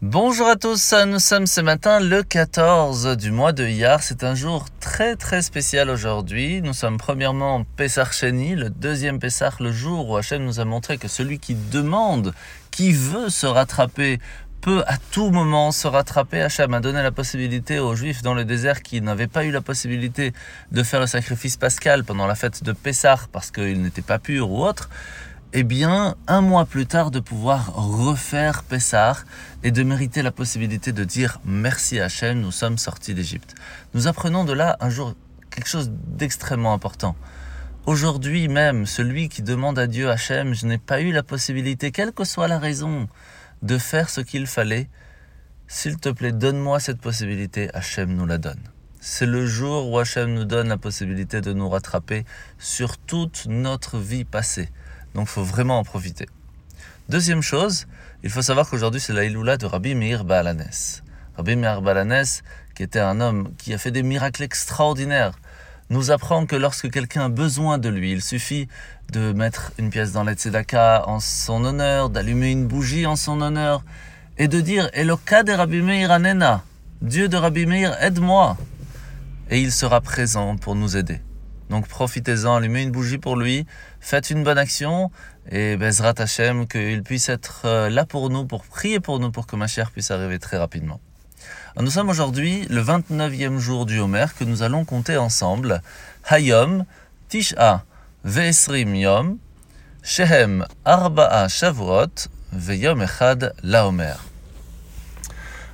Bonjour à tous, nous sommes ce matin le 14 du mois de Iyar. C'est un jour très très spécial aujourd'hui. Nous sommes premièrement Pessar Sheni, le deuxième Pessar, le jour où Hachem nous a montré que celui qui demande, qui veut se rattraper, peut à tout moment se rattraper. Hachem a donné la possibilité aux Juifs dans le désert qui n'avaient pas eu la possibilité de faire le sacrifice pascal pendant la fête de Pessar parce qu'ils n'étaient pas purs ou autres eh bien, un mois plus tard, de pouvoir refaire Pessah et de mériter la possibilité de dire merci à Hachem, nous sommes sortis d'Égypte. Nous apprenons de là un jour quelque chose d'extrêmement important. Aujourd'hui même, celui qui demande à Dieu, Hachem, je n'ai pas eu la possibilité, quelle que soit la raison, de faire ce qu'il fallait, s'il te plaît, donne-moi cette possibilité, Hachem nous la donne. C'est le jour où Hachem nous donne la possibilité de nous rattraper sur toute notre vie passée. Donc il faut vraiment en profiter. Deuxième chose, il faut savoir qu'aujourd'hui c'est la Iloula de Rabbi Meir Baalanes. Rabbi Meir Baalanes, qui était un homme qui a fait des miracles extraordinaires, nous apprend que lorsque quelqu'un a besoin de lui, il suffit de mettre une pièce dans la en son honneur, d'allumer une bougie en son honneur, et de dire Eloka de Rabbi Meir Anena, Dieu de Rabbi Meir, aide-moi. Et il sera présent pour nous aider. Donc profitez-en, allumez une bougie pour lui, faites une bonne action et Bezrat Hashem qu'il puisse être euh, là pour nous, pour prier pour nous, pour que ma chère puisse arriver très rapidement. nous sommes aujourd'hui le 29e jour du Homer que nous allons compter ensemble. Hayom, Tisha, Ve'esrim Yom, Shehem, Arba'a Shavuot, Ve'yom Echad, La Homer.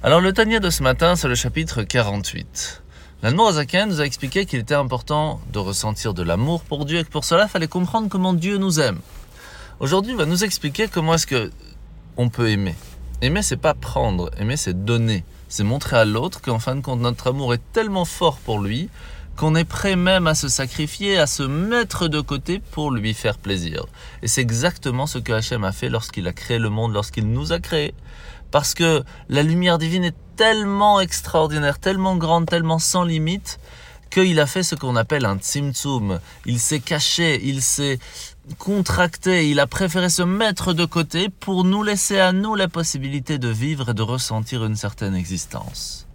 Alors le Tania de ce matin, c'est le chapitre 48. L'Anmorazaken nous a expliqué qu'il était important de ressentir de l'amour pour Dieu et que pour cela, il fallait comprendre comment Dieu nous aime. Aujourd'hui, il va nous expliquer comment est-ce que on peut aimer. Aimer, c'est pas prendre, aimer, c'est donner. C'est montrer à l'autre qu'en fin de compte, notre amour est tellement fort pour lui qu'on est prêt même à se sacrifier, à se mettre de côté pour lui faire plaisir. Et c'est exactement ce que Hachem a fait lorsqu'il a créé le monde, lorsqu'il nous a créés. Parce que la lumière divine est tellement extraordinaire, tellement grande, tellement sans limite, qu'il a fait ce qu'on appelle un tzimtzum. Il s'est caché, il s'est contracté, il a préféré se mettre de côté pour nous laisser à nous la possibilité de vivre et de ressentir une certaine existence.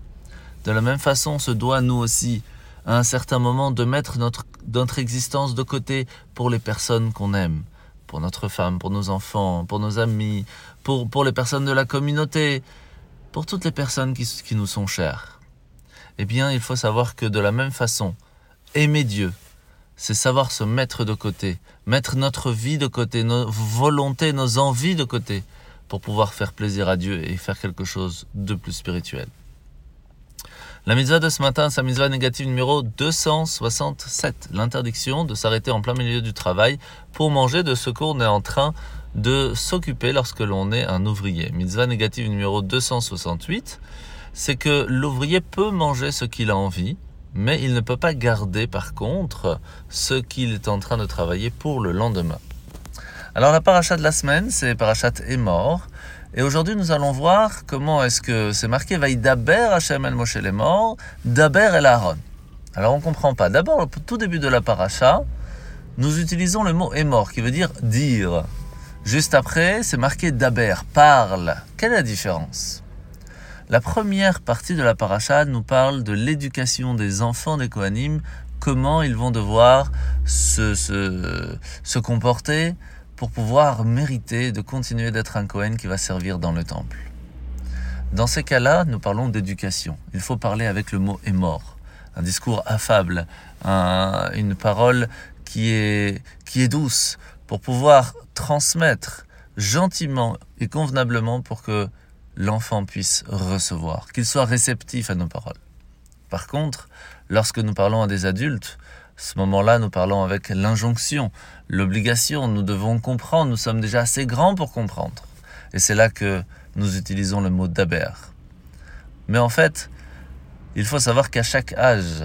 De la même façon, on se doit nous aussi à un certain moment de mettre notre, notre existence de côté pour les personnes qu'on aime, pour notre femme, pour nos enfants, pour nos amis, pour, pour les personnes de la communauté, pour toutes les personnes qui, qui nous sont chères. Eh bien, il faut savoir que de la même façon, aimer Dieu, c'est savoir se mettre de côté, mettre notre vie de côté, nos volontés, nos envies de côté, pour pouvoir faire plaisir à Dieu et faire quelque chose de plus spirituel. La mitzvah de ce matin, la mitzvah négative numéro 267, l'interdiction de s'arrêter en plein milieu du travail pour manger de ce qu'on est en train de s'occuper lorsque l'on est un ouvrier. Mitzvah négative numéro 268, c'est que l'ouvrier peut manger ce qu'il a envie, mais il ne peut pas garder par contre ce qu'il est en train de travailler pour le lendemain. Alors la paracha de la semaine, c'est parachat est mort. Et aujourd'hui, nous allons voir comment est-ce que c'est marqué Vaïdaber Hashem el Moshe les morts, Daber el Aaron. Alors on ne comprend pas. D'abord, au tout début de la paracha, nous utilisons le mot mort qui veut dire dire. Juste après, c'est marqué Daber, parle. Quelle est la différence? La première partie de la paracha nous parle de l'éducation des enfants des Kohanim, comment ils vont devoir se, se, se comporter, pour pouvoir mériter de continuer d'être un Cohen qui va servir dans le temple. Dans ces cas-là, nous parlons d'éducation. Il faut parler avec le mot est mort. Un discours affable, une parole qui est, qui est douce pour pouvoir transmettre gentiment et convenablement pour que l'enfant puisse recevoir, qu'il soit réceptif à nos paroles. Par contre, lorsque nous parlons à des adultes, ce moment-là, nous parlons avec l'injonction, l'obligation. Nous devons comprendre. Nous sommes déjà assez grands pour comprendre. Et c'est là que nous utilisons le mot daber. Mais en fait, il faut savoir qu'à chaque âge,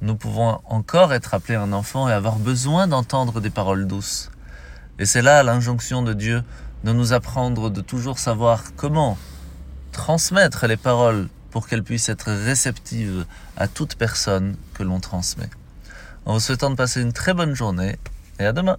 nous pouvons encore être appelés un enfant et avoir besoin d'entendre des paroles douces. Et c'est là l'injonction de Dieu de nous apprendre de toujours savoir comment transmettre les paroles pour qu'elles puissent être réceptives à toute personne que l'on transmet en vous souhaitant de passer une très bonne journée et à demain.